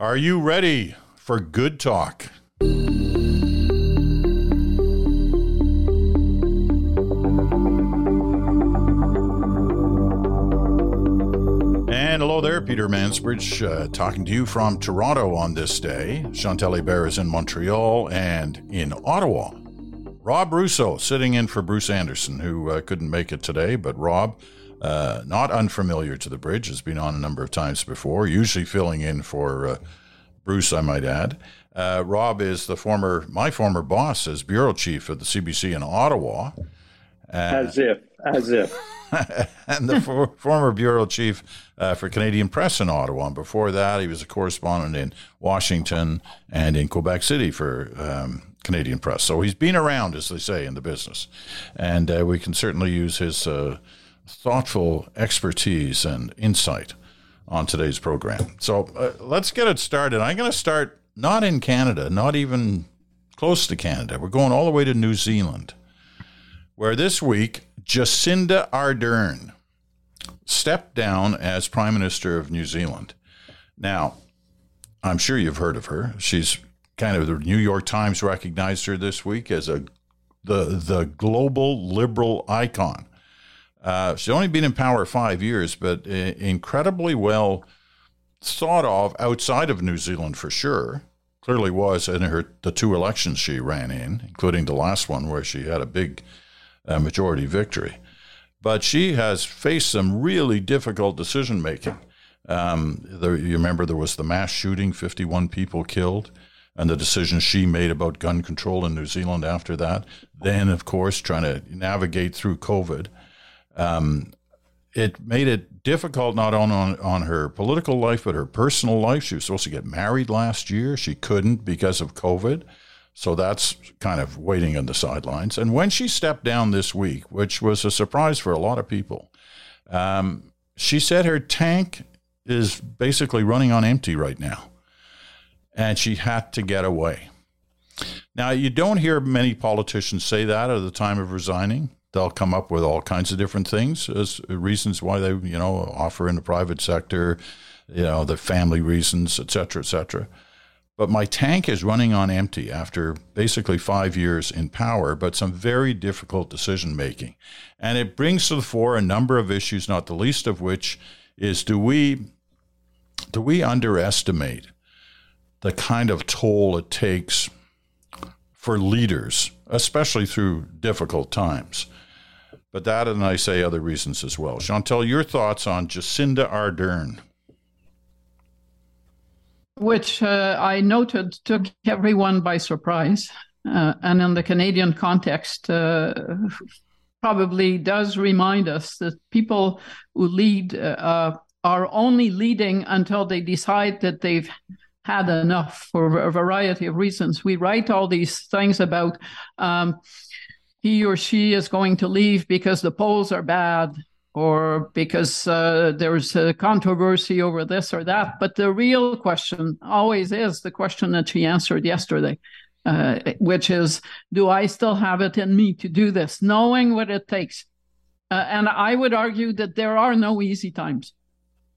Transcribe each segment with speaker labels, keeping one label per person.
Speaker 1: Are you ready for good talk? And hello there, Peter Mansbridge, uh, talking to you from Toronto on this day. Chantal Hébert is in Montreal and in Ottawa. Rob Russo sitting in for Bruce Anderson, who uh, couldn't make it today, but Rob uh, not unfamiliar to the bridge, has been on a number of times before, usually filling in for uh, Bruce, I might add. Uh, Rob is the former, my former boss as bureau chief of the CBC in Ottawa.
Speaker 2: as if, as if.
Speaker 1: and the for, former bureau chief uh, for Canadian Press in Ottawa. And before that, he was a correspondent in Washington and in Quebec City for um, Canadian Press. So he's been around, as they say, in the business. And uh, we can certainly use his uh, thoughtful expertise and insight on today's program. So uh, let's get it started. I'm going to start not in Canada, not even close to Canada. We're going all the way to New Zealand, where this week Jacinda Ardern stepped down as Prime Minister of New Zealand. Now, I'm sure you've heard of her. She's kind of the New York Times recognized her this week as a the the global liberal icon. Uh, she's only been in power five years, but uh, incredibly well thought of outside of New Zealand for sure. Clearly was in her the two elections she ran in, including the last one where she had a big uh, majority victory. But she has faced some really difficult decision making. Um, there, you remember there was the mass shooting, 51 people killed, and the decision she made about gun control in New Zealand after that. Then, of course, trying to navigate through COVID um, it made it difficult not only on, on her political life, but her personal life. She was supposed to get married last year. She couldn't because of COVID. So that's kind of waiting on the sidelines. And when she stepped down this week, which was a surprise for a lot of people, um, she said her tank is basically running on empty right now. And she had to get away. Now, you don't hear many politicians say that at the time of resigning they'll come up with all kinds of different things as reasons why they, you know, offer in the private sector, you know, the family reasons, et cetera, et cetera. But my tank is running on empty after basically five years in power, but some very difficult decision making. And it brings to the fore a number of issues, not the least of which is do we do we underestimate the kind of toll it takes for leaders, especially through difficult times? But that, and I say other reasons as well. Chantal, your thoughts on Jacinda Ardern?
Speaker 3: Which uh, I noted took everyone by surprise. Uh, and in the Canadian context, uh, probably does remind us that people who lead uh, are only leading until they decide that they've had enough for a variety of reasons. We write all these things about um, he or she is going to leave because the polls are bad or because uh, there's a controversy over this or that. But the real question always is the question that she answered yesterday, uh, which is Do I still have it in me to do this, knowing what it takes? Uh, and I would argue that there are no easy times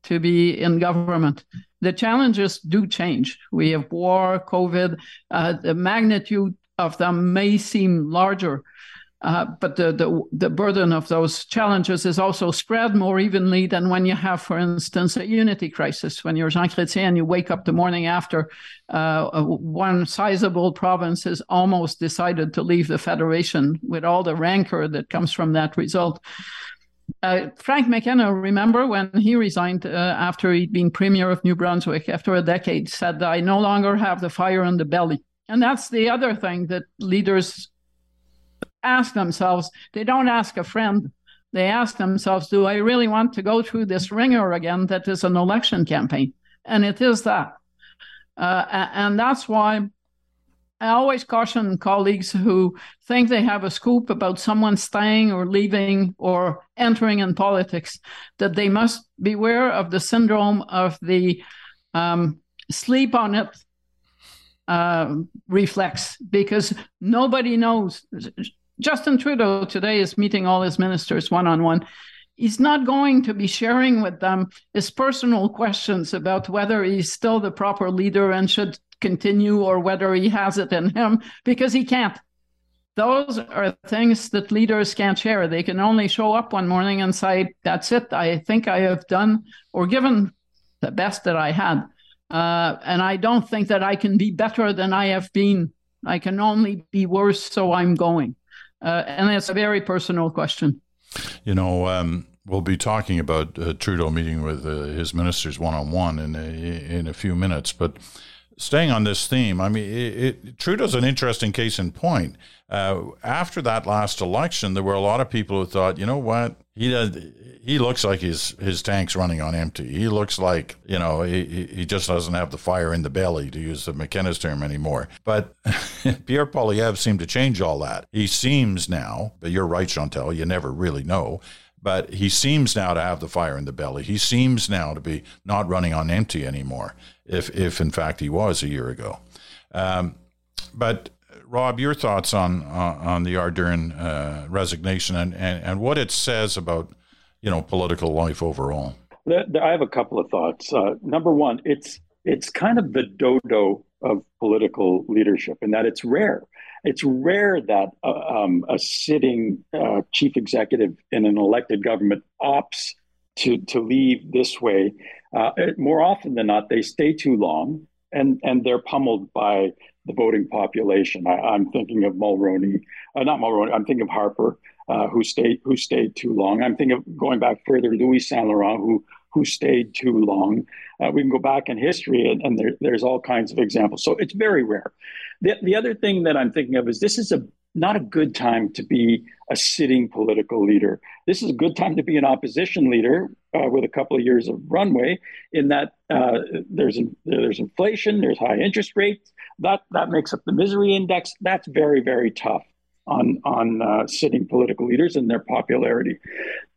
Speaker 3: to be in government. The challenges do change. We have war, COVID, uh, the magnitude of them may seem larger uh, but the, the, the burden of those challenges is also spread more evenly than when you have, for instance, a unity crisis. When you're Jean Chrétien you wake up the morning after uh, one sizable province has almost decided to leave the federation with all the rancor that comes from that result. Uh, Frank McKenna, remember when he resigned uh, after he'd been premier of New Brunswick after a decade, said, I no longer have the fire in the belly. And that's the other thing that leaders ask themselves, they don't ask a friend, they ask themselves, do I really want to go through this wringer again that is an election campaign? And it is that. Uh, and that's why I always caution colleagues who think they have a scoop about someone staying or leaving or entering in politics that they must beware of the syndrome of the um, sleep on it uh, reflex because nobody knows. Justin Trudeau today is meeting all his ministers one on one. he's not going to be sharing with them his personal questions about whether he's still the proper leader and should continue or whether he has it in him because he can't. Those are things that leaders can't share. They can only show up one morning and say, That's it. I think I have done or given the best that I had. Uh, and I don't think that I can be better than I have been. I can only be worse, so I'm going. Uh, and it's a very personal question.
Speaker 1: You know, um, we'll be talking about uh, Trudeau meeting with uh, his ministers one on one in in a few minutes, but staying on this theme, I mean, it, it, Trudeau's an interesting case in point. Uh, after that last election, there were a lot of people who thought, you know what, he does, he looks like his his tank's running on empty. He looks like you know he he just doesn't have the fire in the belly, to use the McKenna's term anymore. But Pierre Poilievre seemed to change all that. He seems now, but you're right, Chantal, you never really know but he seems now to have the fire in the belly. He seems now to be not running on empty anymore, if if in fact he was a year ago. Um, but Rob, your thoughts on uh, on the Ardern uh, resignation and, and, and what it says about you know political life overall.
Speaker 2: I have a couple of thoughts. Uh, number one, it's it's kind of the dodo of political leadership in that it's rare. It's rare that uh, um, a sitting uh, chief executive in an elected government opts to to leave this way. Uh, more often than not, they stay too long and and they're pummeled by the voting population. I, am thinking of Mulroney, uh, not Mulroney. I'm thinking of Harper, uh, who stayed who stayed too long. I'm thinking of going back further, Louis Saint Laurent, who who stayed too long. Uh, we can go back in history, and, and there, there's all kinds of examples. So it's very rare. The, the other thing that I'm thinking of is this is a not a good time to be a sitting political leader. This is a good time to be an opposition leader uh, with a couple of years of runway. In that uh, there's there's inflation, there's high interest rates. That that makes up the misery index. That's very very tough on on uh, sitting political leaders and their popularity.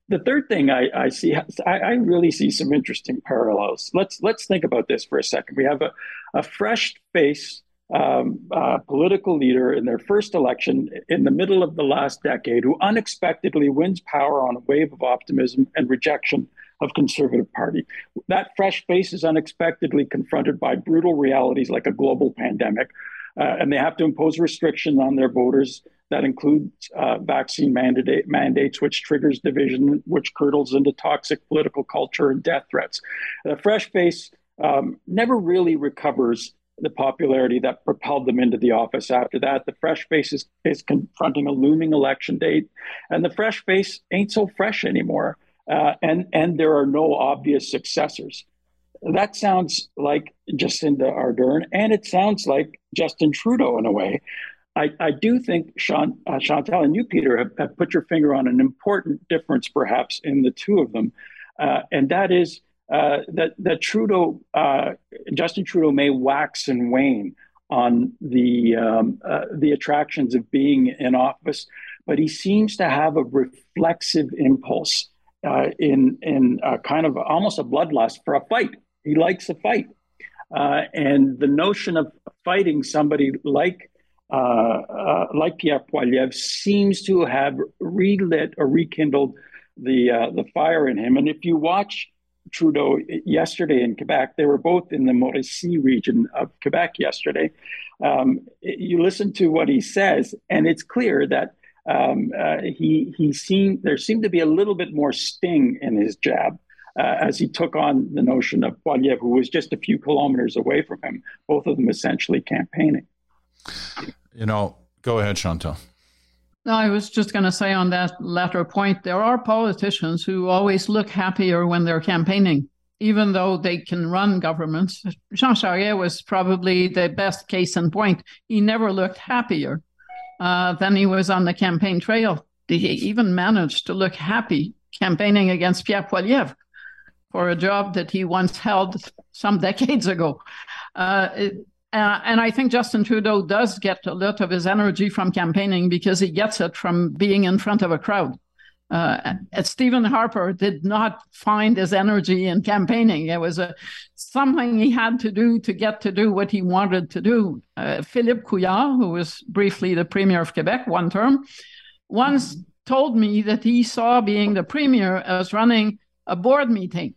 Speaker 2: The third thing I, I see, I, I, really see some interesting parallels. Let's let's think about this for a second. We have a, a fresh face um, uh, political leader in their first election in the middle of the last decade who unexpectedly wins power on a wave of optimism and rejection of conservative party. That fresh face is unexpectedly confronted by brutal realities like a global pandemic, uh, and they have to impose restrictions on their voters that includes uh, vaccine mandate, mandates, which triggers division, which curdles into toxic political culture and death threats. The fresh face um, never really recovers the popularity that propelled them into the office after that. The fresh face is, is confronting a looming election date, and the fresh face ain't so fresh anymore. Uh, and and there are no obvious successors. That sounds like Jacinda Ardern, and it sounds like Justin Trudeau in a way. I, I do think Sean, uh, Chantal and you, Peter, have, have, put your finger on an important difference, perhaps, in the two of them, uh, and that is uh, that that Trudeau, uh, Justin Trudeau, may wax and wane on the um, uh, the attractions of being in office, but he seems to have a reflexive impulse uh, in in kind of almost a bloodlust for a fight. He likes a fight, and the notion of fighting somebody like uh, uh, like Pierre Poilievre, seems to have relit or rekindled the uh, the fire in him. And if you watch Trudeau yesterday in Quebec, they were both in the Mauricie region of Quebec yesterday. Um, you listen to what he says, and it's clear that um, uh, he he seemed there seemed to be a little bit more sting in his jab. Uh, as he took on the notion of Poilievre, who was just a few kilometers away from him, both of them essentially campaigning.
Speaker 1: You know, go ahead, Chantal.
Speaker 3: No, I was just going to say on that latter point, there are politicians who always look happier when they're campaigning, even though they can run governments. Jean Charest was probably the best case in point. He never looked happier uh, than he was on the campaign trail. He even managed to look happy campaigning against Pierre Poilievre for a job that he once held some decades ago. Uh, it, uh, and I think Justin Trudeau does get a lot of his energy from campaigning because he gets it from being in front of a crowd. Uh, Stephen Harper did not find his energy in campaigning. It was a, something he had to do to get to do what he wanted to do. Uh, Philippe Couillard, who was briefly the premier of Quebec one term, once told me that he saw being the premier as running a board meeting.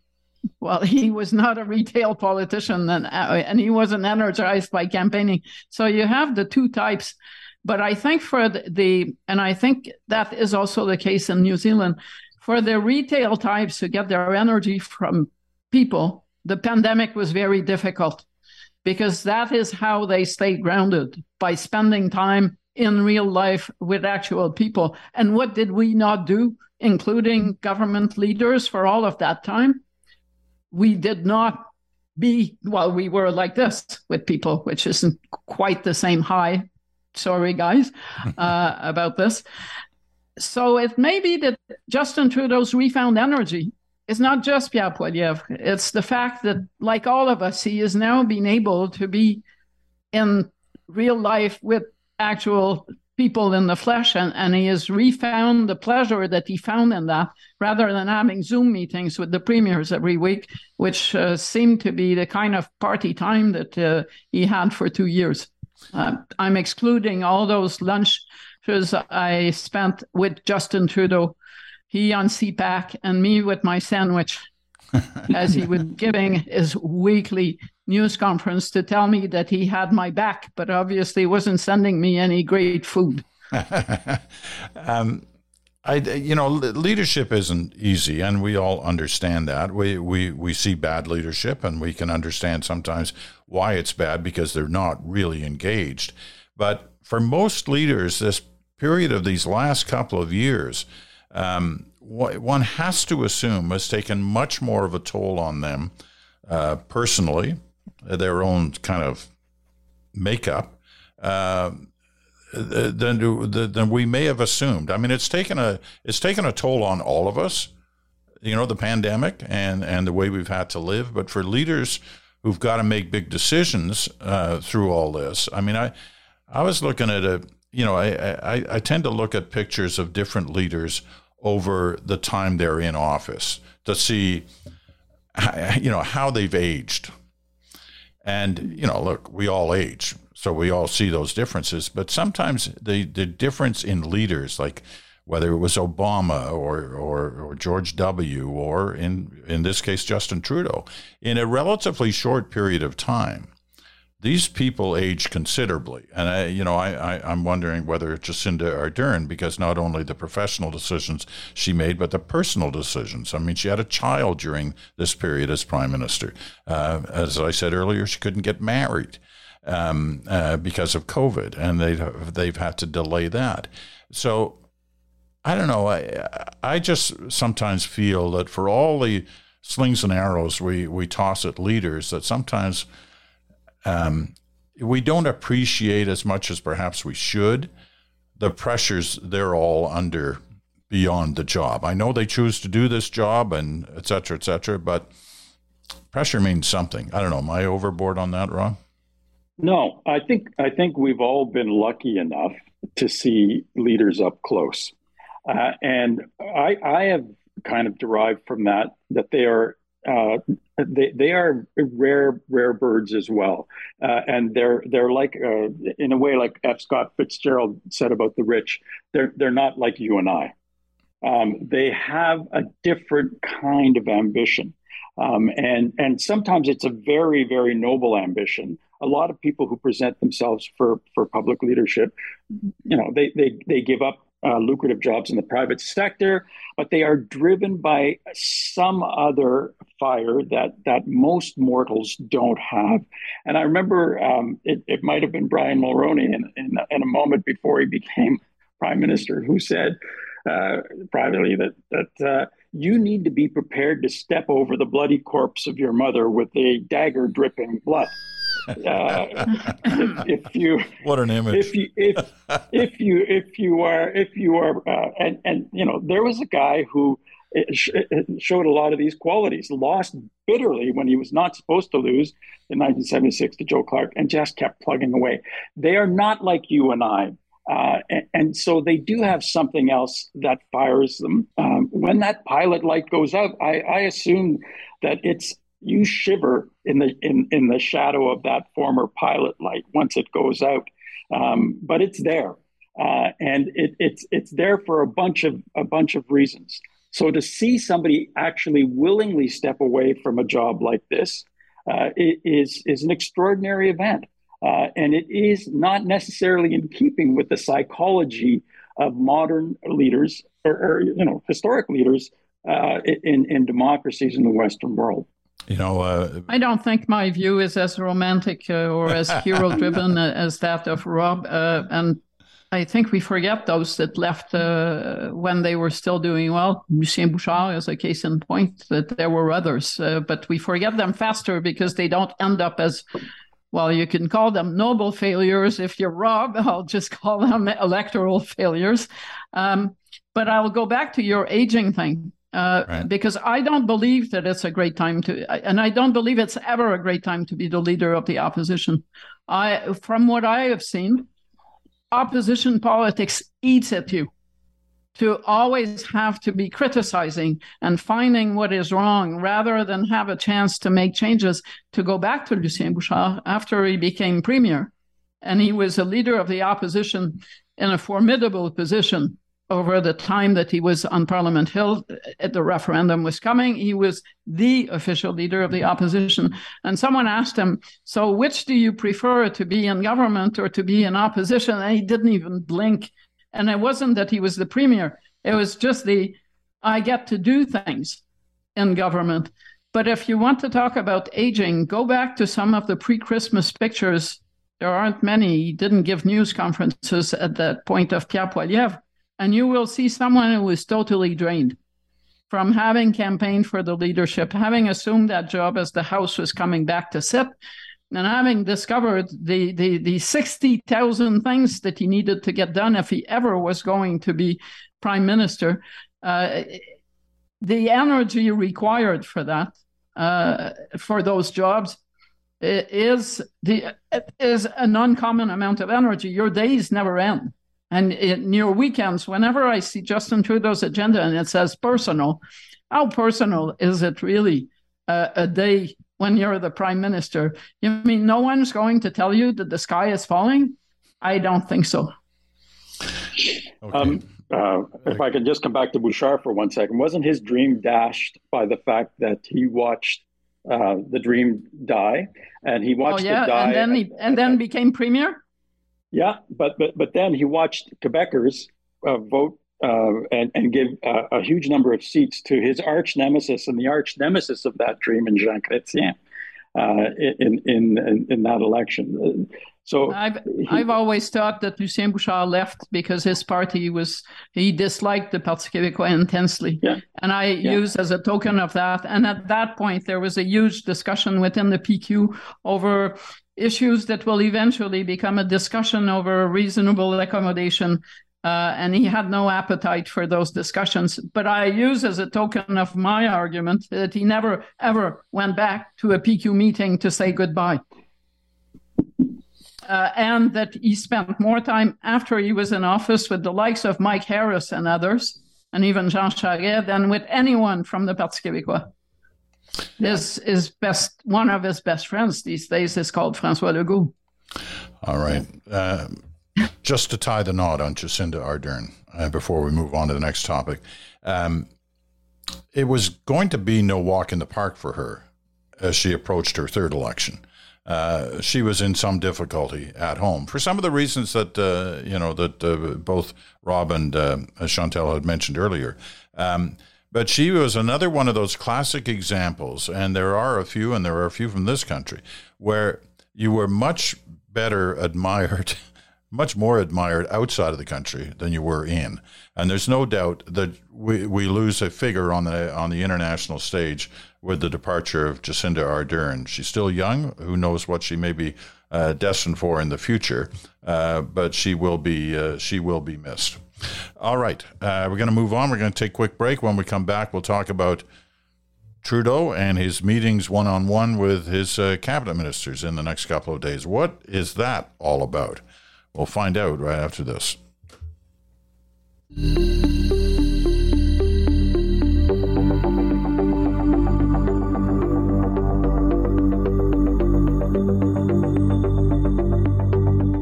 Speaker 3: Well, he was not a retail politician and, uh, and he wasn't energized by campaigning. So you have the two types. But I think for the, and I think that is also the case in New Zealand, for the retail types to get their energy from people, the pandemic was very difficult because that is how they stay grounded by spending time in real life with actual people. And what did we not do, including government leaders, for all of that time? We did not be, well, we were like this with people, which isn't quite the same high. Sorry, guys, uh, about this. So it may be that Justin Trudeau's refound energy is not just Pierre Poilievre. It's the fact that, like all of us, he is now being able to be in real life with actual people in the flesh and, and he has refound the pleasure that he found in that rather than having zoom meetings with the premiers every week which uh, seemed to be the kind of party time that uh, he had for two years uh, i'm excluding all those lunches i spent with justin trudeau he on cpac and me with my sandwich as he was giving his weekly news conference to tell me that he had my back, but obviously wasn't sending me any great food.
Speaker 1: um, I, you know, leadership isn't easy, and we all understand that. We, we we see bad leadership, and we can understand sometimes why it's bad because they're not really engaged. But for most leaders, this period of these last couple of years, um, one has to assume has taken much more of a toll on them uh, personally, their own kind of makeup, uh, than, than we may have assumed. I mean, it's taken a it's taken a toll on all of us, you know, the pandemic and and the way we've had to live. But for leaders who've got to make big decisions uh, through all this, I mean, I I was looking at a you know I, I I tend to look at pictures of different leaders over the time they're in office to see you know how they've aged and you know look we all age so we all see those differences but sometimes the the difference in leaders like whether it was Obama or, or, or George W. or in in this case Justin Trudeau in a relatively short period of time these people age considerably. And I, you know, I, I, am wondering whether Jacinda Ardern, because not only the professional decisions she made, but the personal decisions. I mean, she had a child during this period as prime minister. Uh, as I said earlier, she couldn't get married um, uh, because of COVID, and they they've had to delay that. So I don't know. I I just sometimes feel that for all the slings and arrows we we toss at leaders, that sometimes um, we don't appreciate as much as perhaps we should the pressures they're all under beyond the job. I know they choose to do this job and et cetera, et cetera, but pressure means something. I don't know. Am I overboard on that, Ron?
Speaker 2: No, I think I think we've all been lucky enough to see leaders up close, uh, and I, I have kind of derived from that that they are uh, they they are rare rare birds as well, uh, and they're they're like uh, in a way like F. Scott Fitzgerald said about the rich. They're they're not like you and I. Um, they have a different kind of ambition, um, and and sometimes it's a very very noble ambition. A lot of people who present themselves for for public leadership, you know, they they they give up uh, lucrative jobs in the private sector, but they are driven by some other fire that that most mortals don't have. And I remember um, it, it might have been Brian Mulroney in, in, in, a moment before he became prime minister who said uh, privately that that uh, you need to be prepared to step over the bloody corpse of your mother with a dagger dripping blood. Uh, if, if, you
Speaker 1: what an image
Speaker 2: if you if if you if you are if you are uh, and and you know there was a guy who showed a lot of these qualities lost bitterly when he was not supposed to lose in 1976 to Joe Clark and just kept plugging away they are not like you and I uh, and, and, so they do have something else that fires them. Um, when that pilot light goes out, I, I assume that it's you shiver in the in in the shadow of that former pilot light once it goes out. Um, but it's there. uh, and it, it's it's there for a bunch of a bunch of reasons. So to see somebody actually willingly step away from a job like this uh, is is an extraordinary event, uh, and it is not necessarily in keeping with the psychology of modern leaders or, or you know historic leaders uh, in in democracies in the Western world.
Speaker 1: You know, uh,
Speaker 3: I don't think my view is as romantic uh, or as hero driven as that of Rob. Uh, and I think we forget those that left uh, when they were still doing well. Lucien Bouchard is a case in point that there were others, uh, but we forget them faster because they don't end up as well. You can call them noble failures if you're Rob. I'll just call them electoral failures. Um, but I'll go back to your aging thing. Uh, right. Because I don't believe that it's a great time to, and I don't believe it's ever a great time to be the leader of the opposition. I, from what I have seen, opposition politics eats at you to always have to be criticizing and finding what is wrong rather than have a chance to make changes to go back to Lucien Bouchard after he became premier and he was a leader of the opposition in a formidable position over the time that he was on Parliament Hill, uh, the referendum was coming. He was the official leader of the opposition. And someone asked him, So, which do you prefer to be in government or to be in opposition? And he didn't even blink. And it wasn't that he was the premier, it was just the I get to do things in government. But if you want to talk about aging, go back to some of the pre Christmas pictures. There aren't many. He didn't give news conferences at that point of Pierre Poilievre and you will see someone who is totally drained from having campaigned for the leadership, having assumed that job as the House was coming back to sit, and having discovered the the, the 60,000 things that he needed to get done if he ever was going to be prime minister. Uh, the energy required for that, uh, for those jobs, is the is an uncommon amount of energy. Your days never end. And in your weekends, whenever I see Justin Trudeau's agenda and it says personal, how personal is it really uh, a day when you're the prime minister? You mean no one's going to tell you that the sky is falling? I don't think so.
Speaker 2: Okay. Um, uh, if I could just come back to Bouchard for one second, wasn't his dream dashed by the fact that he watched uh, the dream die, and he watched oh, yeah. it die,
Speaker 3: and then he, and then became premier?
Speaker 2: Yeah, but but but then he watched Quebecers uh, vote uh, and and give uh, a huge number of seats to his arch nemesis and the arch nemesis of that dream in Jean Chrétien uh, in, in in in that election. So
Speaker 3: I've he, I've always thought that Lucien Bouchard left because his party was he disliked the Parti québécois intensely, yeah. and I yeah. use as a token of that. And at that point, there was a huge discussion within the PQ over issues that will eventually become a discussion over reasonable accommodation. Uh, and he had no appetite for those discussions. But I use as a token of my argument that he never, ever went back to a PQ meeting to say goodbye. Uh, and that he spent more time after he was in office with the likes of Mike Harris and others, and even Jean Charest, than with anyone from the Parti québécois. This is best one of his best friends these days is called François Legault.
Speaker 1: All right. Uh, just to tie the knot on Jacinda Ardern uh, before we move on to the next topic, um, it was going to be no walk in the park for her as she approached her third election. Uh, she was in some difficulty at home for some of the reasons that uh, you know that uh, both Rob and uh, Chantal had mentioned earlier. Um, but she was another one of those classic examples, and there are a few, and there are a few from this country, where you were much better admired, much more admired outside of the country than you were in. And there's no doubt that we, we lose a figure on the on the international stage with the departure of Jacinda Ardern. She's still young. Who knows what she may be uh, destined for in the future? Uh, but she will be uh, she will be missed. All right. Uh, we're going to move on. We're going to take a quick break. When we come back, we'll talk about Trudeau and his meetings one on one with his uh, cabinet ministers in the next couple of days. What is that all about? We'll find out right after this.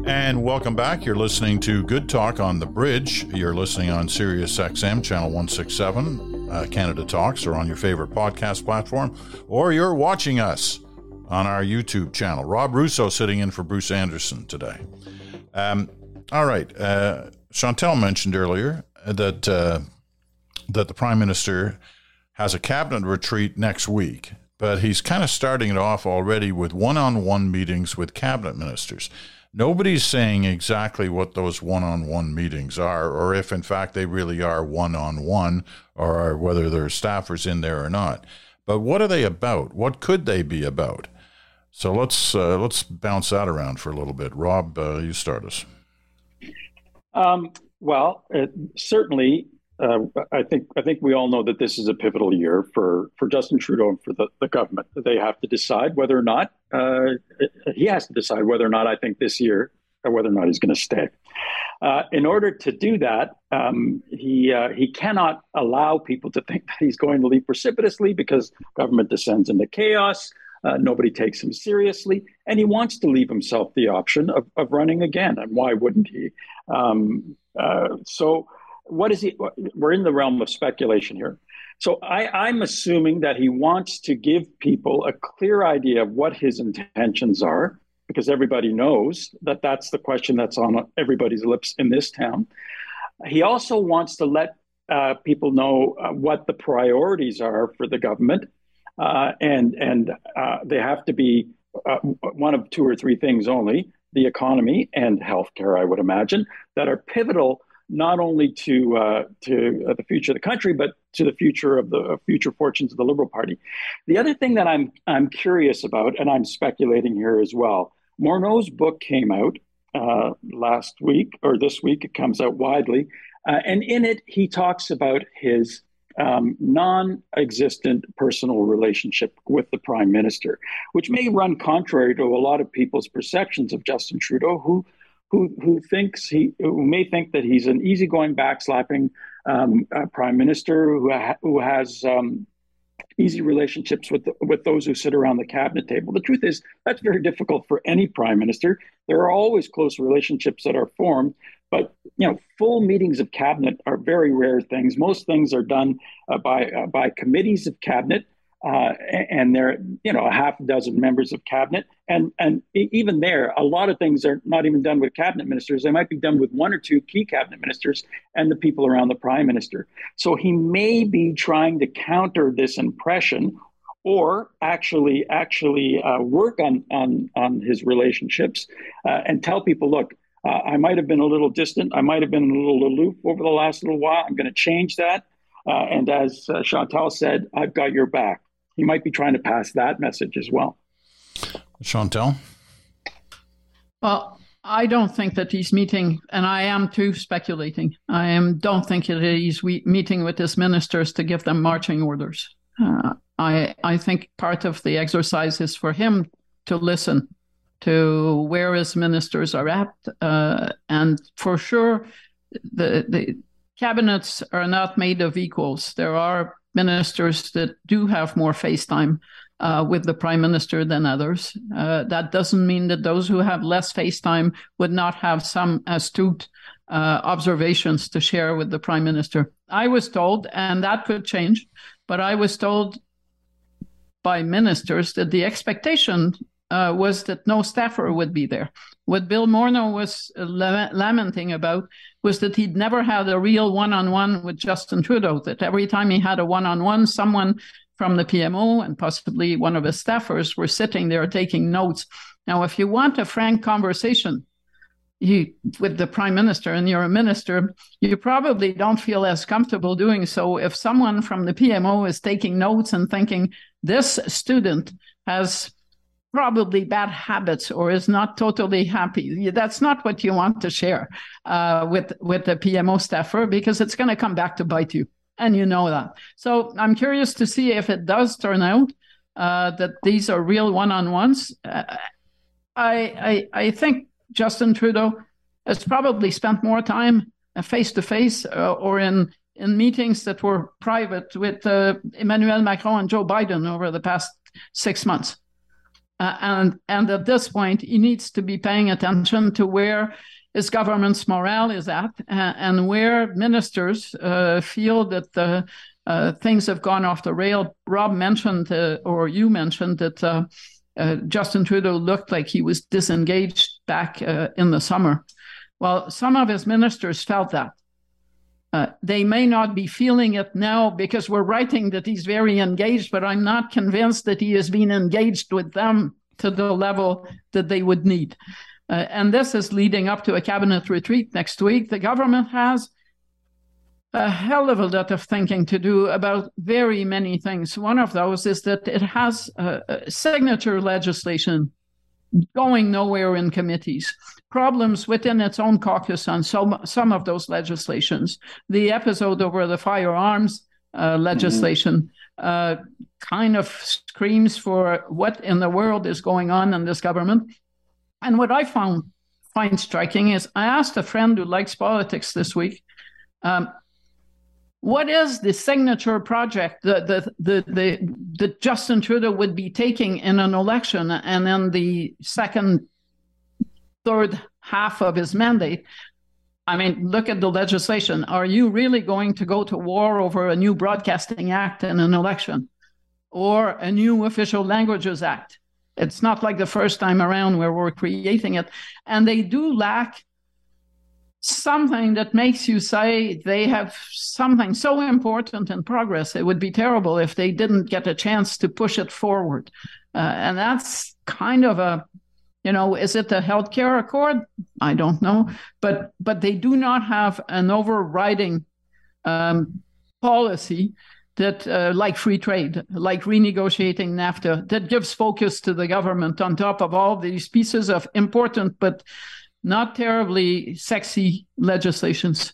Speaker 1: And welcome back. You're listening to Good Talk on the Bridge. You're listening on Sirius XM, channel 167, uh, Canada Talks, or on your favorite podcast platform, or you're watching us on our YouTube channel. Rob Russo sitting in for Bruce Anderson today. Um, all right. Uh, Chantal mentioned earlier that uh, that the Prime Minister has a cabinet retreat next week, but he's kind of starting it off already with one-on-one meetings with cabinet ministers. Nobody's saying exactly what those one on one meetings are, or if in fact they really are one on one, or whether there are staffers in there or not. But what are they about? What could they be about? So let's uh, let's bounce that around for a little bit. Rob, uh, you start us.
Speaker 2: Um, well, certainly, uh, I think I think we all know that this is a pivotal year for for Justin Trudeau and for the, the government. They have to decide whether or not uh, he has to decide whether or not I think this year or whether or not he's going to stay. Uh, in order to do that, um, he uh, he cannot allow people to think that he's going to leave precipitously because government descends into chaos. Uh, nobody takes him seriously, and he wants to leave himself the option of, of running again. And why wouldn't he? Um, uh, so, what is he? We're in the realm of speculation here. So, I, I'm assuming that he wants to give people a clear idea of what his intentions are, because everybody knows that that's the question that's on everybody's lips in this town. He also wants to let uh, people know uh, what the priorities are for the government uh, and and uh, they have to be uh, one of two or three things only: the economy and healthcare. I would imagine that are pivotal not only to uh, to the future of the country, but to the future of the future fortunes of the Liberal Party. The other thing that I'm I'm curious about, and I'm speculating here as well. Morneau's book came out uh, last week or this week. It comes out widely, uh, and in it he talks about his um, non existent personal relationship with the prime minister, which may run contrary to a lot of people's perceptions of Justin Trudeau, who who, who thinks he who may think that he's an easygoing, backslapping um, uh, prime minister who ha- who has um, easy relationships with the, with those who sit around the cabinet table. The truth is that's very difficult for any prime minister. There are always close relationships that are formed, but you know, full meetings of cabinet are very rare things. Most things are done uh, by uh, by committees of cabinet, uh, and there, you know, a half dozen members of cabinet, and and even there, a lot of things are not even done with cabinet ministers. They might be done with one or two key cabinet ministers and the people around the prime minister. So he may be trying to counter this impression or actually actually uh, work on on on his relationships uh, and tell people, look, uh, I might have been a little distant. I might have been a little aloof over the last little while. I'm going to change that. Uh, and as uh, Chantal said, I've got your back. He might be trying to pass that message as well.
Speaker 1: Chantal?
Speaker 3: Well, I don't think that he's meeting, and I am too speculating. I am don't think that he's meeting with his ministers to give them marching orders. Uh, I I think part of the exercise is for him to listen to where his ministers are at. Uh, and for sure, the, the cabinets are not made of equals. There are ministers that do have more face time uh, with the prime minister than others. Uh, that doesn't mean that those who have less face time would not have some astute uh, observations to share with the prime minister. I was told, and that could change, but I was told by ministers that the expectation uh, was that no staffer would be there. What Bill Morneau was lamenting about was that he'd never had a real one on one with Justin Trudeau, that every time he had a one on one, someone from the PMO and possibly one of his staffers were sitting there taking notes. Now, if you want a frank conversation, you, with the prime minister and you're a minister, you probably don't feel as comfortable doing so if someone from the PMO is taking notes and thinking this student has probably bad habits or is not totally happy. That's not what you want to share uh, with with the PMO staffer because it's going to come back to bite you, and you know that. So I'm curious to see if it does turn out uh, that these are real one-on-ones. Uh, I, I I think Justin Trudeau has probably spent more time face to face or in in meetings that were private with uh, Emmanuel Macron and Joe Biden over the past six months Uh, and, and at this point, he needs to be paying attention to where his government's morale is at uh, and where ministers uh, feel that the, uh, things have gone off the rail. Rob mentioned, uh, or you mentioned, that uh, Justin Trudeau looked like he was disengaged back in the summer. Well, some of his ministers felt that. Uh, they may not be feeling it now because we're writing that he's very engaged, but I'm not convinced that he has been engaged with them to the level that they would need. Uh, and this is leading up to a cabinet retreat next week. The government has a hell of a lot of thinking to do about very many things. One of those is that it has a signature legislation going nowhere in committees problems within its own caucus on some some of those legislations. The episode over the firearms uh, legislation mm-hmm. uh, kind of screams for what in the world is going on in this government. And what I found find striking is I asked a friend who likes politics this week. Um, what is the signature project that the, the, the, the Justin Trudeau would be taking in an election and in the second third half of his mandate. I mean, look at the legislation. Are you really going to go to war over a new Broadcasting Act in an election or a new Official Languages Act? It's not like the first time around where we're creating it. And they do lack something that makes you say they have something so important in progress. It would be terrible if they didn't get a chance to push it forward. Uh, and that's kind of a you know, is it the healthcare accord? I don't know, but but they do not have an overriding um, policy that, uh, like free trade, like renegotiating NAFTA, that gives focus to the government on top of all these pieces of important but not terribly sexy legislations.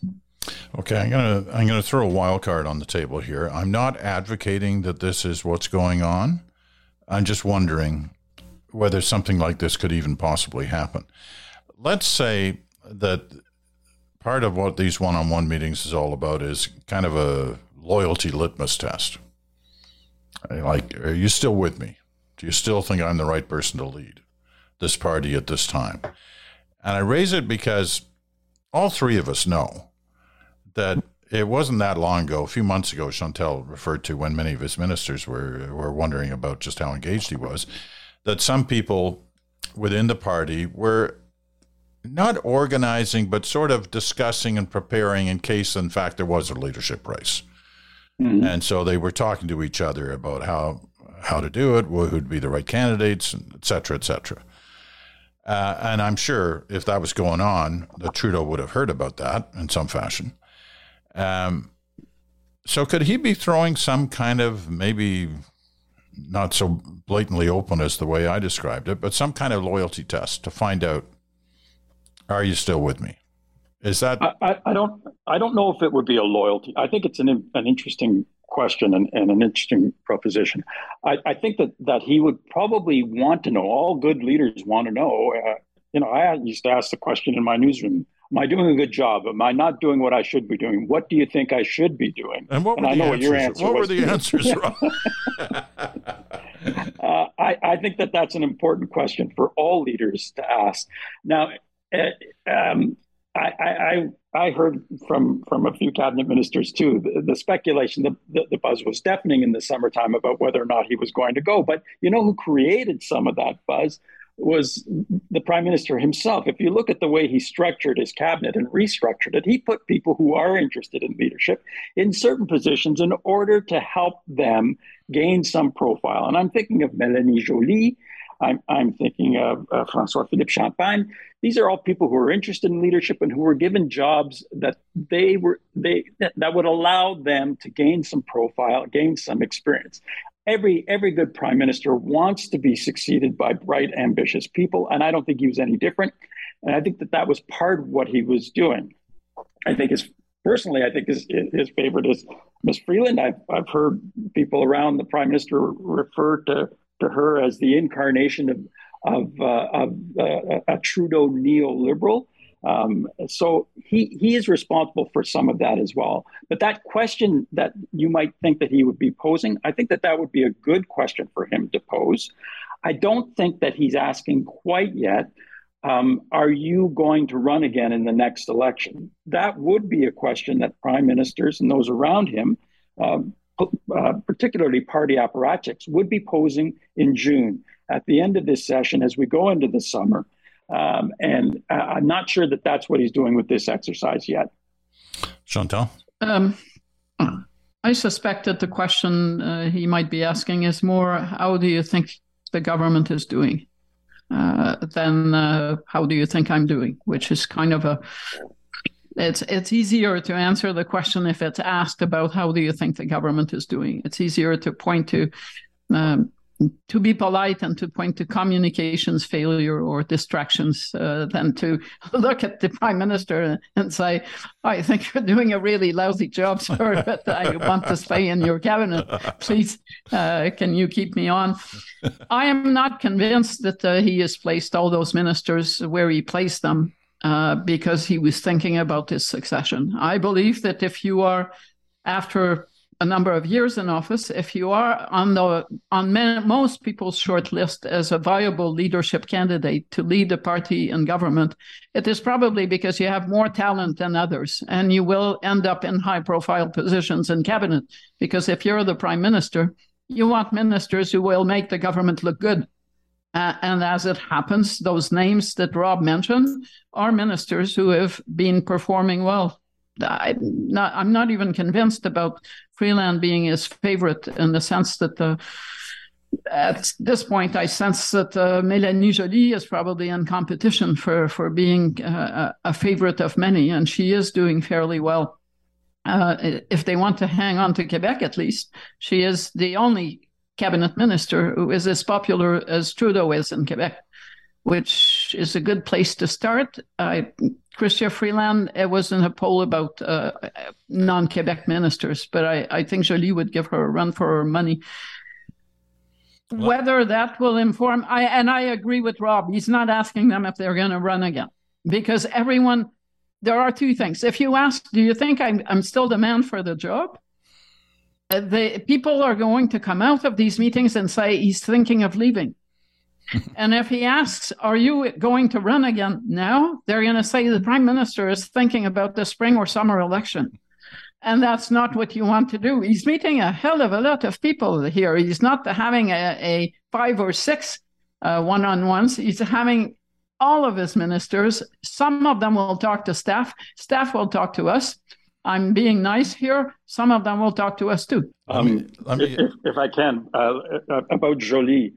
Speaker 1: Okay, I'm gonna I'm gonna throw a wild card on the table here. I'm not advocating that this is what's going on. I'm just wondering whether something like this could even possibly happen. Let's say that part of what these one on one meetings is all about is kind of a loyalty litmus test. Like, are you still with me? Do you still think I'm the right person to lead this party at this time? And I raise it because all three of us know that it wasn't that long ago, a few months ago, Chantal referred to when many of his ministers were, were wondering about just how engaged he was that some people within the party were not organizing, but sort of discussing and preparing in case, in fact, there was a leadership race. Mm-hmm. And so they were talking to each other about how how to do it, who'd be the right candidates, et cetera, et cetera. Uh, and I'm sure if that was going on, that Trudeau would have heard about that in some fashion. Um, so could he be throwing some kind of maybe not so blatantly open as the way I described it, but some kind of loyalty test to find out are you still with me? Is that
Speaker 2: I, I don't I don't know if it would be a loyalty. I think it's an an interesting question and, and an interesting proposition. I, I think that that he would probably want to know. All good leaders want to know. Uh, you know, I used to ask the question in my newsroom Am I doing a good job? Am I not doing what I should be doing? What do you think I should be doing?
Speaker 1: And what were and the I know answers? What, your answer what were the answers,
Speaker 2: uh, I, I, think that that's an important question for all leaders to ask. Now, uh, um, I, I, I heard from from a few cabinet ministers too the, the speculation, the, the, the buzz was deafening in the summertime about whether or not he was going to go. But you know who created some of that buzz was the prime minister himself. If you look at the way he structured his cabinet and restructured it, he put people who are interested in leadership in certain positions in order to help them gain some profile. And I'm thinking of Melanie Joly. I'm, I'm thinking of uh, Francois Philippe Champagne. These are all people who are interested in leadership and who were given jobs that they were they that, that would allow them to gain some profile, gain some experience. Every every good prime minister wants to be succeeded by bright ambitious people and i don't think he was any different. And i think that that was part of what he was doing. I think his personally i think his his favorite is miss freeland. I've, I've heard people around the prime minister refer to to her as the incarnation of of, uh, of uh, a trudeau neoliberal um, so he he is responsible for some of that as well. But that question that you might think that he would be posing, I think that that would be a good question for him to pose. I don't think that he's asking quite yet. Um, are you going to run again in the next election? That would be a question that prime ministers and those around him, uh, uh, particularly party apparatchiks, would be posing in June at the end of this session as we go into the summer. Um, and uh, I'm not sure that that's what he's doing with this exercise yet.
Speaker 1: Chantal? Um,
Speaker 3: I suspect that the question uh, he might be asking is more how do you think the government is doing uh, than uh, how do you think I'm doing, which is kind of a it's it's easier to answer the question if it's asked about how do you think the government is doing. It's easier to point to um, to be polite and to point to communications failure or distractions uh, than to look at the prime minister and say, I think you're doing a really lousy job, sir, but I want to stay in your cabinet. Please, uh, can you keep me on? I am not convinced that uh, he has placed all those ministers where he placed them uh, because he was thinking about his succession. I believe that if you are after a number of years in office, if you are on the on most people's short list as a viable leadership candidate to lead the party and government, it is probably because you have more talent than others, and you will end up in high-profile positions in cabinet. Because if you're the prime minister, you want ministers who will make the government look good. Uh, and as it happens, those names that Rob mentioned are ministers who have been performing well. I'm not, I'm not even convinced about Freeland being his favorite in the sense that the at this point, I sense that uh, Mélanie Joly is probably in competition for for being uh, a favorite of many, and she is doing fairly well. Uh, if they want to hang on to Quebec, at least, she is the only cabinet minister who is as popular as Trudeau is in Quebec, which is a good place to start. I Chrystia Freeland, it was in a poll about uh, non Quebec ministers, but I, I think Joly would give her a run for her money. Well, Whether that will inform, I and I agree with Rob. He's not asking them if they're going to run again, because everyone. There are two things. If you ask, do you think I'm, I'm still the man for the job? Uh, the people are going to come out of these meetings and say he's thinking of leaving and if he asks, Are you going to run again now? They're going to say the prime minister is thinking about the spring or summer election. And that's not what you want to do. He's meeting a hell of a lot of people here. He's not having a, a five or six one on ones. He's having all of his ministers. Some of them will talk to staff, staff will talk to us. I'm being nice here. Some of them will talk to us too. Um,
Speaker 2: if, if, I can, uh, uh about Joly,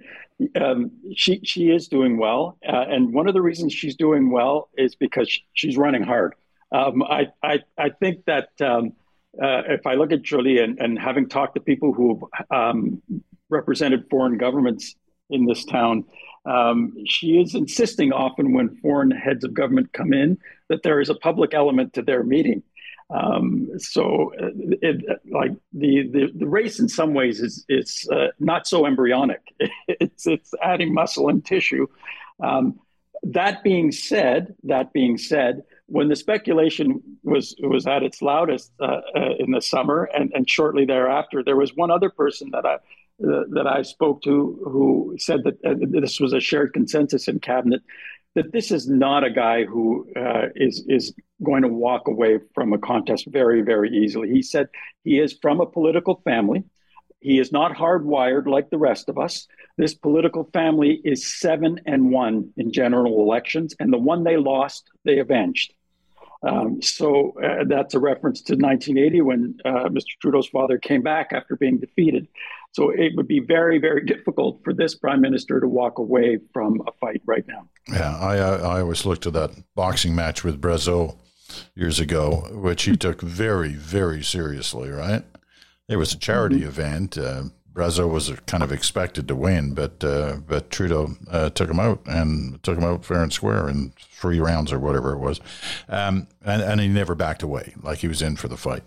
Speaker 2: um, she she is doing well, uh, and one of the reasons she's doing well is because she's running hard. Um, I, I I think that um, uh, if I look at Joly and, and having talked to people who have um, represented foreign governments in this town, um, she is insisting often when foreign heads of government come in that there is a public element to their meeting. Um, so, uh, it, like the, the, the race in some ways is is uh, not so embryonic. it's it's adding muscle and tissue. Um, that being said, that being said, when the speculation was was at its loudest uh, uh, in the summer and, and shortly thereafter, there was one other person that I uh, that I spoke to who said that uh, this was a shared consensus in cabinet that this is not a guy who uh, is is going to walk away from a contest very very easily. He said he is from a political family. He is not hardwired like the rest of us. This political family is seven and one in general elections, and the one they lost, they avenged. Um, so uh, that's a reference to 1980 when uh, Mr. Trudeau's father came back after being defeated. So it would be very, very difficult for this prime minister to walk away from a fight right now.
Speaker 1: Yeah, I I always looked at that boxing match with Brazeau years ago, which he took very, very seriously. Right, it was a charity mm-hmm. event. Uh, was kind of expected to win, but uh, but Trudeau uh, took him out and took him out fair and square in three rounds or whatever it was, um, and and he never backed away, like he was in for the fight.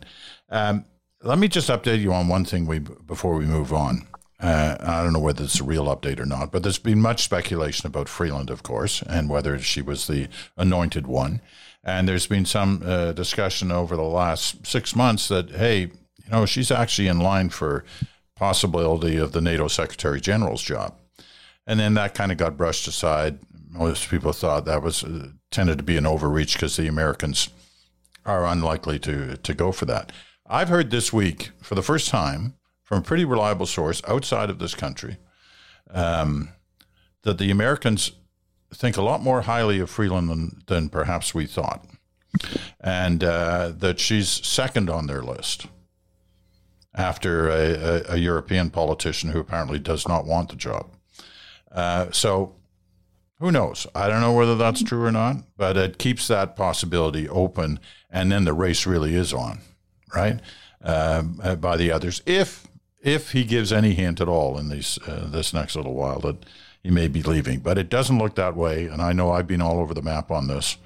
Speaker 1: Um, let me just update you on one thing we before we move on. Uh, I don't know whether it's a real update or not, but there's been much speculation about Freeland, of course, and whether she was the anointed one. And there's been some uh, discussion over the last six months that, hey, you know, she's actually in line for possibility of the NATO Secretary General's job. and then that kind of got brushed aside. Most people thought that was uh, tended to be an overreach because the Americans are unlikely to to go for that. I've heard this week for the first time from a pretty reliable source outside of this country um, that the Americans think a lot more highly of Freeland than, than perhaps we thought, and uh, that she's second on their list after a, a, a, European politician who apparently does not want the job. Uh, so who knows? I don't know whether that's true or not, but it keeps that possibility open, and then the race really is on, right? Uh, by the others, if if he gives any hint at all in these uh, this next little while that he may be leaving. But it doesn't look that way, and I know I've been all over the map on this.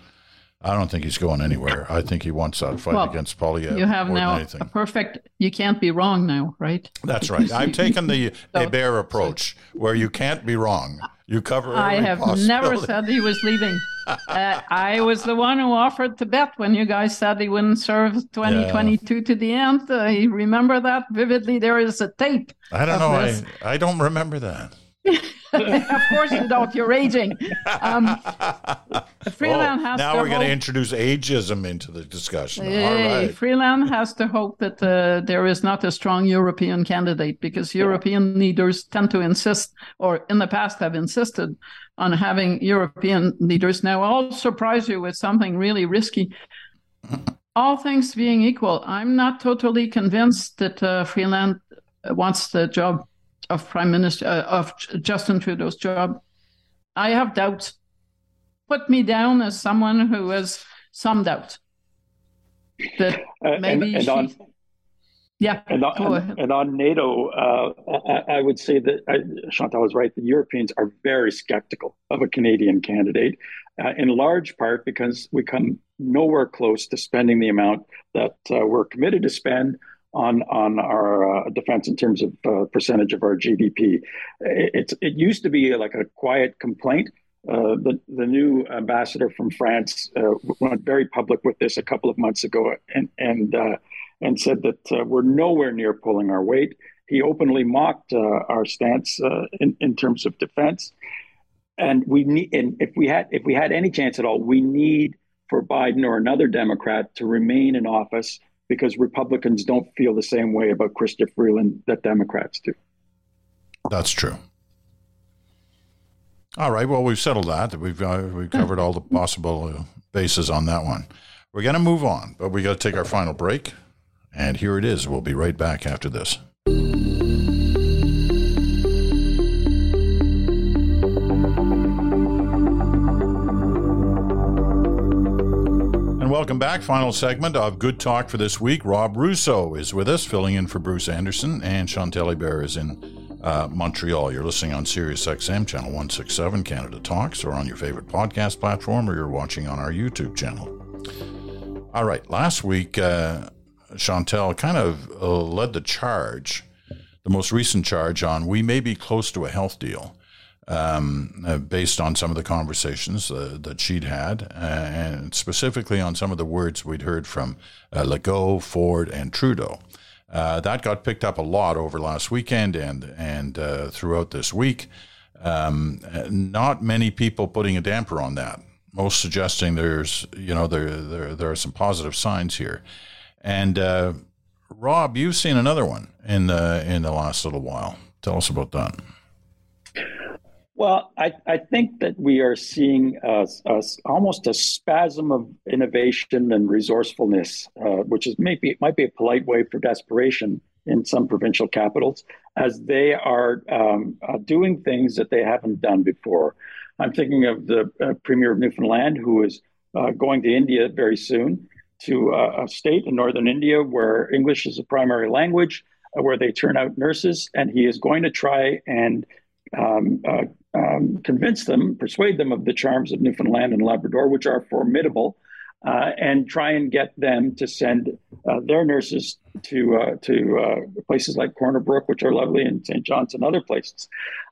Speaker 1: I don't think he's going anywhere. I think he wants that fight well, against Poilievre.
Speaker 3: You have now a perfect. You can't be wrong now, right?
Speaker 1: That's right. I've taken the so, Bear approach, where you can't be wrong. You cover. I
Speaker 3: have never said he was leaving. uh, I was the one who offered to bet when you guys said he wouldn't serve 2022 yeah. to the end. I remember that vividly. There is a tape.
Speaker 1: I don't know. I, I don't remember that.
Speaker 3: of course you don't. You're aging. Um,
Speaker 1: Freeland has now we're going to introduce ageism into the discussion. All right.
Speaker 3: Freeland has to hope that uh, there is not a strong European candidate because European leaders tend to insist, or in the past have insisted, on having European leaders. Now, I'll surprise you with something really risky. All things being equal, I'm not totally convinced that uh, Freeland wants the job of Prime Minister uh, of Justin Trudeau's job. I have doubts. Put me down as someone who has some doubt that uh, maybe and, and on, yeah,
Speaker 2: and on, and on NATO, uh, I, I, would say that I, Chantal was right. The Europeans are very skeptical of a Canadian candidate, uh, in large part because we come nowhere close to spending the amount that uh, we're committed to spend on on our uh, defense in terms of uh, percentage of our GDP. It, it used to be like a quiet complaint. Uh, the the new ambassador from France uh, went very public with this a couple of months ago, and and uh, and said that uh, we're nowhere near pulling our weight. He openly mocked our stance in in terms of defense, and we need. And if we had if we had any chance at all, we need for Biden or another Democrat to remain in office because Republicans don't feel the same way about Chrystia Freeland that Democrats do.
Speaker 1: That's true. All right. Well, we've settled that. We've uh, we've covered all the possible uh, bases on that one. We're going to move on, but we got to take our final break, and here it is. We'll be right back after this. Welcome back. Final segment of Good Talk for this week. Rob Russo is with us, filling in for Bruce Anderson, and Chantal Hébert is in uh, Montreal. You're listening on Sirius XM, channel 167, Canada Talks, or on your favorite podcast platform, or you're watching on our YouTube channel. All right, last week, uh, Chantal kind of uh, led the charge, the most recent charge on we may be close to a health deal um, uh, based on some of the conversations uh, that she'd had, uh, and specifically on some of the words we'd heard from uh, Legault, Ford, and Trudeau. Uh, that got picked up a lot over last weekend and and uh, throughout this week. Um, not many people putting a damper on that. Most suggesting there's you know there there there are some positive signs here. And Rob, you've seen another one in the in the last little while. Tell us about that.
Speaker 2: Well, I, I think that we are seeing almost a spasm of innovation and resourcefulness, uh, which is maybe might be a polite way for desperation in some provincial capitals, as they are um, uh, doing things that they haven't done before. I'm thinking of the uh, Premier of Newfoundland, who is uh, going to India very soon, to a state in northern India where English is a primary language, where they turn out nurses, and he is going to try and um, uh, um, convince them, persuade them of the charms of Newfoundland and Labrador, which are formidable, uh, and try and get them to send uh, their nurses to uh, to uh, places like Corner Brook, which are lovely, and St. John's and other places.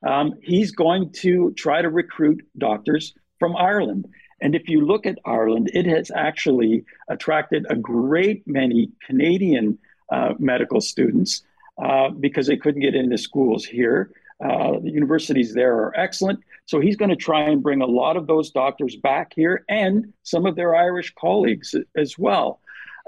Speaker 2: Um, he's going to try to recruit doctors from Ireland. And if you look at Ireland, it has actually attracted a great many Canadian uh, medical students because they couldn't get into schools here. Uh, the universities there are excellent. So he's going to try and bring a lot of those doctors back here and some of their Irish colleagues as well.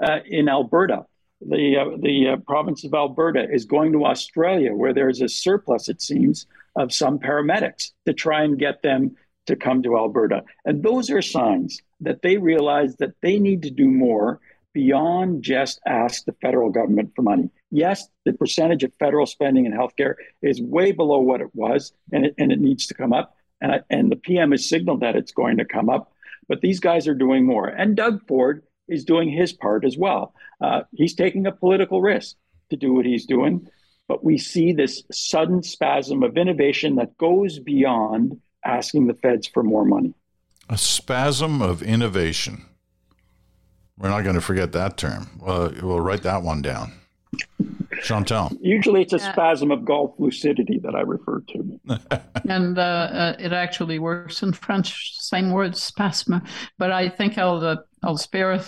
Speaker 2: Uh, in Alberta, the uh, the uh, province of Alberta is going to Australia, where there's a surplus, it seems, of some paramedics to try and get them to come to Alberta. And those are signs that they realize that they need to do more beyond just ask the federal government for money. Yes, the percentage of federal spending in healthcare is way below what it was, and it, and it needs to come up. And, and the PM has signaled that it's going to come up. But these guys are doing more. And Doug Ford is doing his part as well. Uh, he's taking a political risk to do what he's doing. But we see this sudden spasm of innovation that goes beyond asking the feds for more money.
Speaker 1: A spasm of innovation. We're not going to forget that term. Well, we'll write that one down. Chantal.
Speaker 2: Usually it's a spasm of golf lucidity that I refer to.
Speaker 3: and uh, uh, it actually works in French, same word, spasme. But I think I'll uh, I'll spare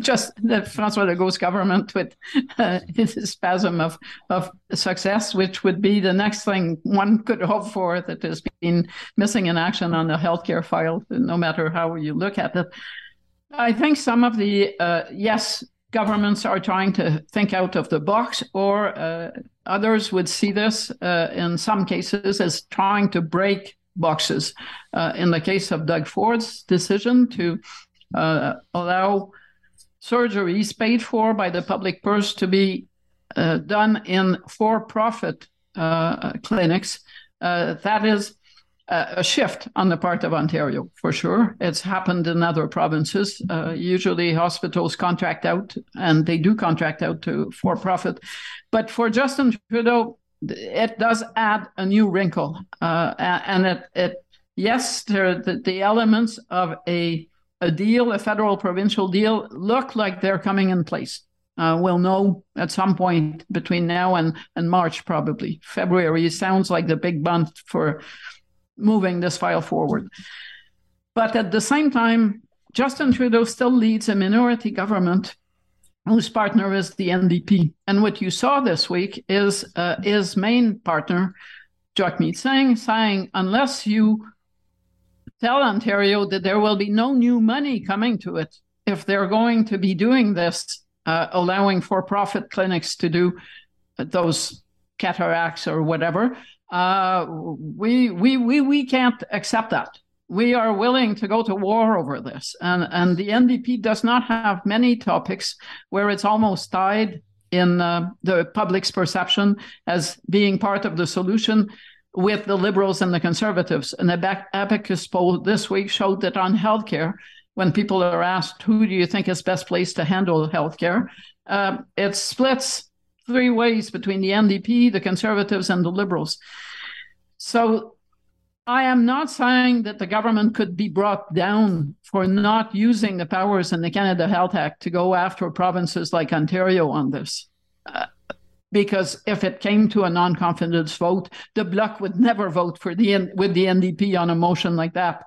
Speaker 3: just the Francois Legault's government with uh, his spasm of, of success, which would be the next thing one could hope for that has been missing in action on the healthcare file, no matter how you look at it. I think some of the, uh, yes, governments are trying to think out of the box, or uh, others would see this uh, in some cases as trying to break boxes. Uh, in the case of Doug Ford's decision to uh, allow surgeries paid for by the public purse to be uh, done in for profit clinics, that is a shift on the part of Ontario, for sure. It's happened in other provinces. Uh, usually, hospitals contract out, and they do contract out to for profit. But for Justin Trudeau, it does add a new wrinkle, uh, and it, it yes, the, the elements of a a deal, a federal provincial deal, look like they're coming in place. Uh, we'll know at some point between now and, and March, probably. February sounds like the big month for moving this file forward. But at the same time, Justin Trudeau still leads a minority government whose partner is the NDP. And what you saw this week is uh, his main partner, Jagmeet Singh, saying, unless you tell Ontario that there will be no new money coming to it, if they're going to be doing this, uh, allowing for profit clinics to do those cataracts or whatever, uh, we, we, we, we can't accept that. We are willing to go to war over this. And, and the NDP does not have many topics where it's almost tied in uh, the public's perception as being part of the solution with the liberals and the conservatives. And the Abacus poll this week showed that on healthcare, when people are asked who do you think is best placed to handle healthcare, uh, it splits three ways between the NDP, the Conservatives, and the Liberals. So I am not saying that the government could be brought down for not using the powers in the Canada Health Act to go after provinces like Ontario on this. Uh, because if it came to a non-confidence vote, the Bloc would never vote for the with the NDP on a motion like that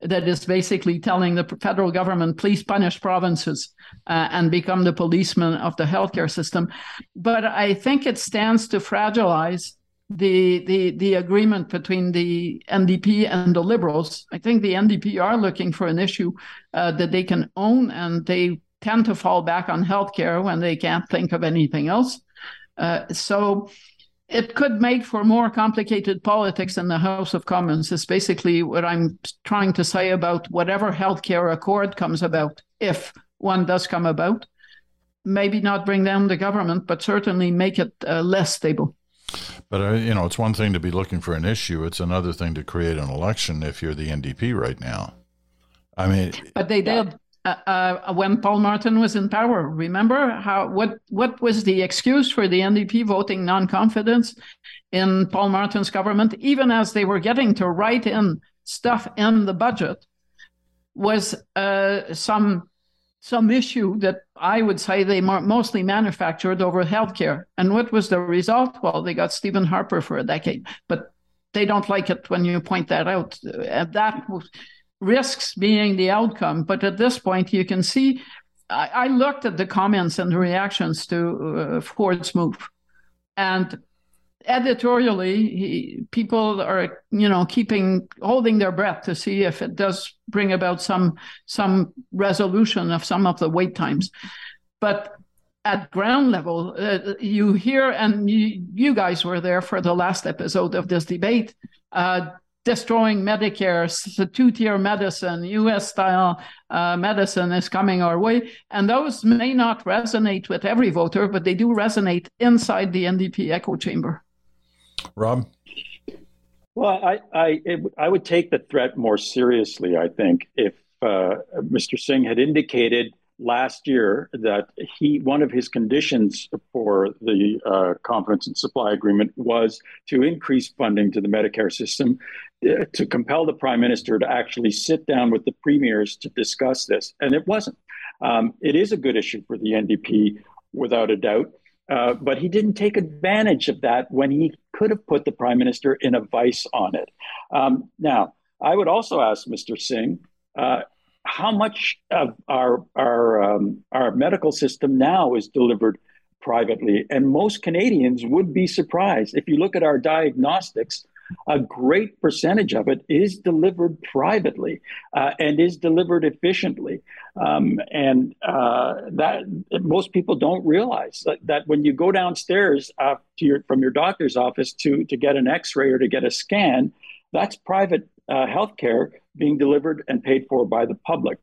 Speaker 3: that is basically telling the federal government, please punish provinces uh, and become the policeman of the healthcare system. But I think it stands to fragilize the the the agreement between the NDP and the Liberals. I think the NDP are looking for an issue uh, that they can own, and they tend to fall back on healthcare when they can't think of anything else. Uh, so it could make for more complicated politics in the House of Commons. Is basically what I'm trying to say about whatever healthcare accord comes about, if one does come about. Maybe not bring down the government, but certainly make it uh, less stable.
Speaker 1: But uh, you know, it's one thing to be looking for an issue; it's another thing to create an election. If you're the NDP right now, I mean,
Speaker 3: but they did. Uh, uh, when Paul Martin was in power. Remember how what what was the excuse for the NDP voting non-confidence in Paul Martin's government, even as they were getting to write in stuff in the budget, was uh, some some issue that I would say they mostly manufactured over healthcare. And what was the result? Well, they got Stephen Harper for a decade, but they don't like it when you point that out. And that risks being the outcome. But at this point, you can see. I, I looked at the comments and the reactions to uh, Ford's move, and editorially, he, people are you know keeping holding their breath to see if it does bring about some some resolution of some of the wait times, but at ground level, uh, you hear, and you, you, guys were there for the last episode of this debate. Uh, destroying Medicare, the two tier medicine, US style uh, medicine is coming our way. And those may not resonate with every voter, but they do resonate inside the NDP echo chamber.
Speaker 1: Rob?
Speaker 2: Well, I, I, it, I would take the threat more seriously, I think, if uh, Mr. Singh had indicated last year that he one of his conditions for the uh, confidence and supply agreement was to increase funding to the Medicare system uh, to compel the prime minister to actually sit down with the premiers to discuss this, and it wasn't. Um, it is a good issue for the NDP, without a doubt. Uh, but he didn't take advantage of that when he could have put the prime minister in a vice on it. Um, now, I would also ask Mr. Singh uh, how much of our our um, our medical system now is delivered privately, and most Canadians would be surprised if you look at our diagnostics. A great percentage of it is delivered privately uh, and is delivered efficiently, um, and uh, that most people don't realize that, that when you go downstairs uh, to your, from your doctor's office to to get an X-ray or to get a scan, that's private uh, healthcare being delivered and paid for by the public.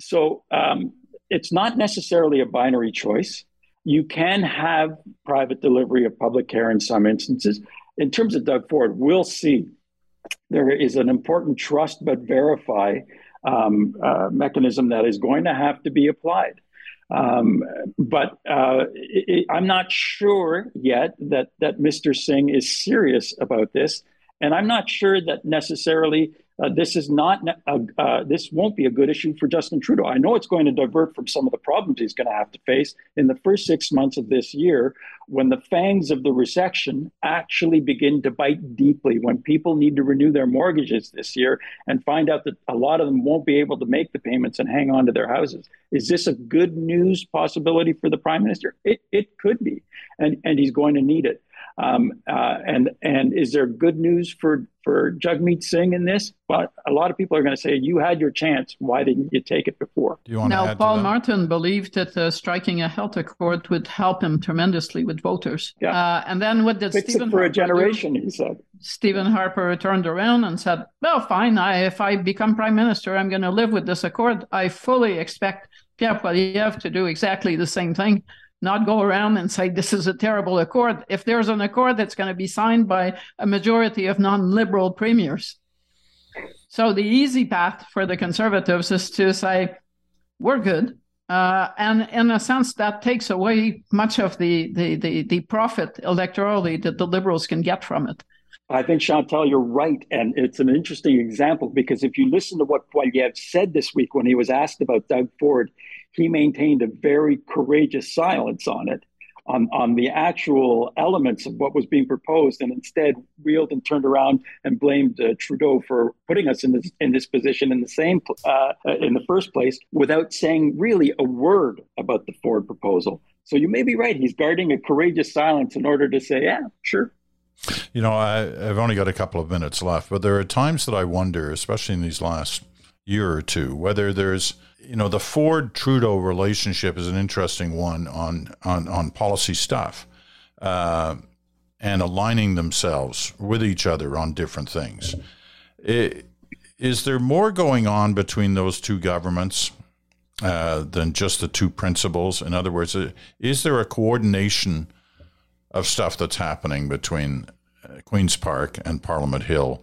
Speaker 2: So um, it's not necessarily a binary choice. You can have private delivery of public care in some instances. In terms of Doug Ford, we'll see. There is an important trust but verify um, uh, mechanism that is going to have to be applied. Um, but uh, it, I'm not sure yet that that Mr. Singh is serious about this, and I'm not sure that necessarily uh, this is not a, uh, this won't be a good issue for Justin Trudeau. I know it's going to divert from some of the problems he's going to have to face in the first six months of this year, when the fangs of the recession actually begin to bite deeply. When people need to renew their mortgages this year and find out that a lot of them won't be able to make the payments and hang on to their houses, is this a good news possibility for the prime minister? It it could be, and and he's going to need it. Um, uh, and and is there good news for for Jagmeet Singh in this? But a lot of people are going to say you had your chance. Why didn't you take it before?
Speaker 1: Do you want
Speaker 3: now, Paul Martin believed that uh, striking a health accord would help him tremendously with voters.
Speaker 2: Yeah.
Speaker 3: Uh, and then what did
Speaker 2: Fix
Speaker 3: Stephen
Speaker 2: it for
Speaker 3: Harper
Speaker 2: a generation?
Speaker 3: Do?
Speaker 2: He said.
Speaker 3: Stephen Harper turned around and said, "Well, fine. I, if I become prime minister, I'm going to live with this accord. I fully expect Pierre Poilievre to do exactly the same thing." Not go around and say this is a terrible accord. If there's an accord that's going to be signed by a majority of non liberal premiers. So the easy path for the conservatives is to say, we're good. Uh, and in a sense, that takes away much of the, the, the, the profit electorally that the liberals can get from it.
Speaker 2: I think Chantal, you're right, and it's an interesting example because if you listen to what Poilievre said this week when he was asked about Doug Ford, he maintained a very courageous silence on it, on, on the actual elements of what was being proposed, and instead wheeled and turned around and blamed uh, Trudeau for putting us in this in this position in the same uh, in the first place, without saying really a word about the Ford proposal. So you may be right; he's guarding a courageous silence in order to say, "Yeah, sure."
Speaker 1: You know, I, I've only got a couple of minutes left, but there are times that I wonder, especially in these last year or two, whether there's you know, the Ford Trudeau relationship is an interesting one on on, on policy stuff, uh, and aligning themselves with each other on different things. It, is there more going on between those two governments uh, than just the two principles? In other words, is there a coordination of stuff that's happening between uh, Queens Park and Parliament Hill?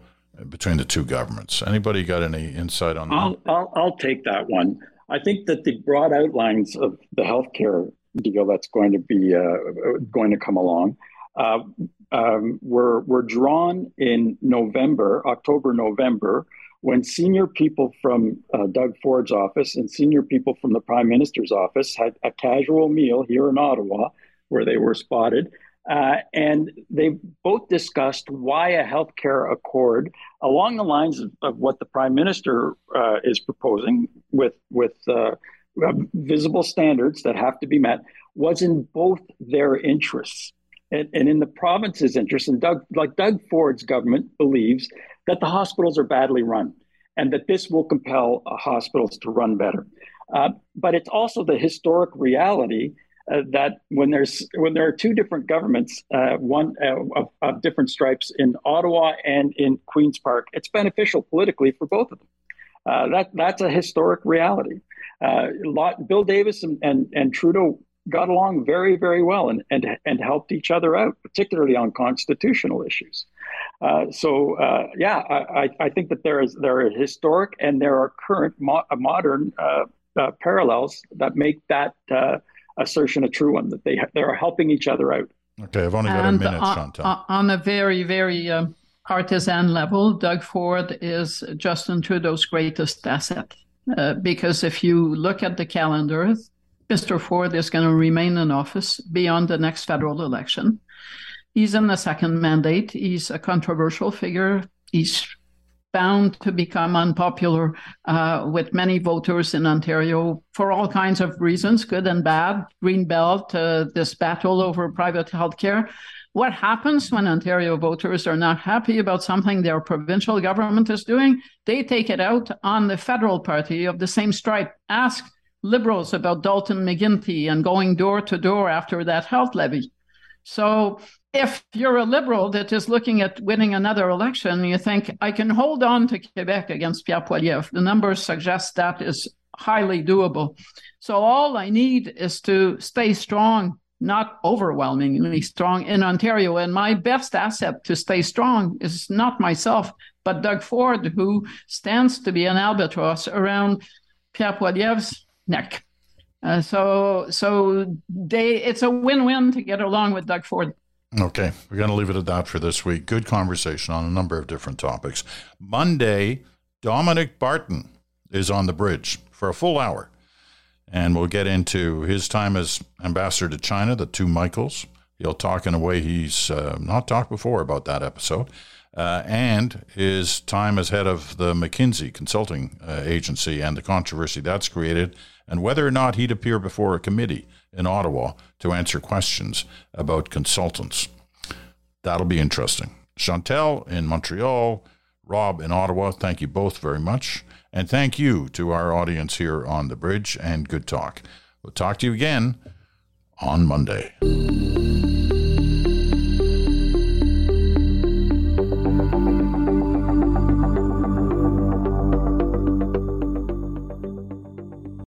Speaker 1: Between the two governments. Anybody got any insight on that?
Speaker 2: I'll, I'll, I'll take that one. I think that the broad outlines of the healthcare deal that's going to be uh, going to come along uh, um, were were drawn in November, October, November, when senior people from uh, Doug Ford's office and senior people from the Prime Minister's office had a casual meal here in Ottawa, where they were spotted. Uh, and they both discussed why a healthcare accord along the lines of, of what the prime minister uh, is proposing with with uh, visible standards that have to be met was in both their interests. and, and in the province's interest. And Doug, like Doug Ford's government, believes that the hospitals are badly run, and that this will compel uh, hospitals to run better. Uh, but it's also the historic reality uh, that when there's when there are two different governments, uh, one uh, of, of, different stripes in Ottawa and in Queens Park, it's beneficial politically for both of them. Uh, that that's a historic reality. Uh, lot, Bill Davis and, and, and Trudeau got along very very well and and and helped each other out, particularly on constitutional issues. Uh, so yeah, I, I think that there is there are historic and there are current mo- modern parallels that make that assertion a true one that they they are helping each other out.
Speaker 1: Okay, I've only got and a minute, on, Chantal.
Speaker 3: On a very very uh, partisan level, Doug Ford is Justin Trudeau's greatest asset uh, because if you look at the calendar, Mr. Ford is going to remain in office beyond the next federal election. He's in the second mandate. He's a controversial figure. He's bound to become unpopular uh, with many voters in Ontario for all kinds of reasons, good and bad. Green Belt, uh, this battle over private healthcare. What happens when Ontario voters are not happy about something their provincial government is doing? They take it out on the federal party of the same stripe. Ask liberals about Dalton McGuinty and going door to door after that health levy. So if you're a liberal that is looking at winning another election, you think, I can hold on to Quebec against Pierre Poilievre. The numbers suggest that is highly doable. So all I need is to stay strong, not overwhelmingly strong in Ontario. And my best asset to stay strong is not myself, but Doug Ford, who stands to be an albatross around Pierre Poilievre's neck. Uh, so, so they it's a win-win to get along with Doug Ford.
Speaker 1: Okay, we're going to leave it at that for this week. Good conversation on a number of different topics. Monday, Dominic Barton is on the bridge for a full hour, and we'll get into his time as ambassador to China, the two Michaels. He'll talk in a way he's uh, not talked before about that episode, uh, and his time as head of the McKinsey consulting uh, agency and the controversy that's created, and whether or not he'd appear before a committee in Ottawa to answer questions about consultants. That'll be interesting. Chantal in Montreal, Rob in Ottawa, thank you both very much. And thank you to our audience here on the bridge and good talk. We'll talk to you again on Monday.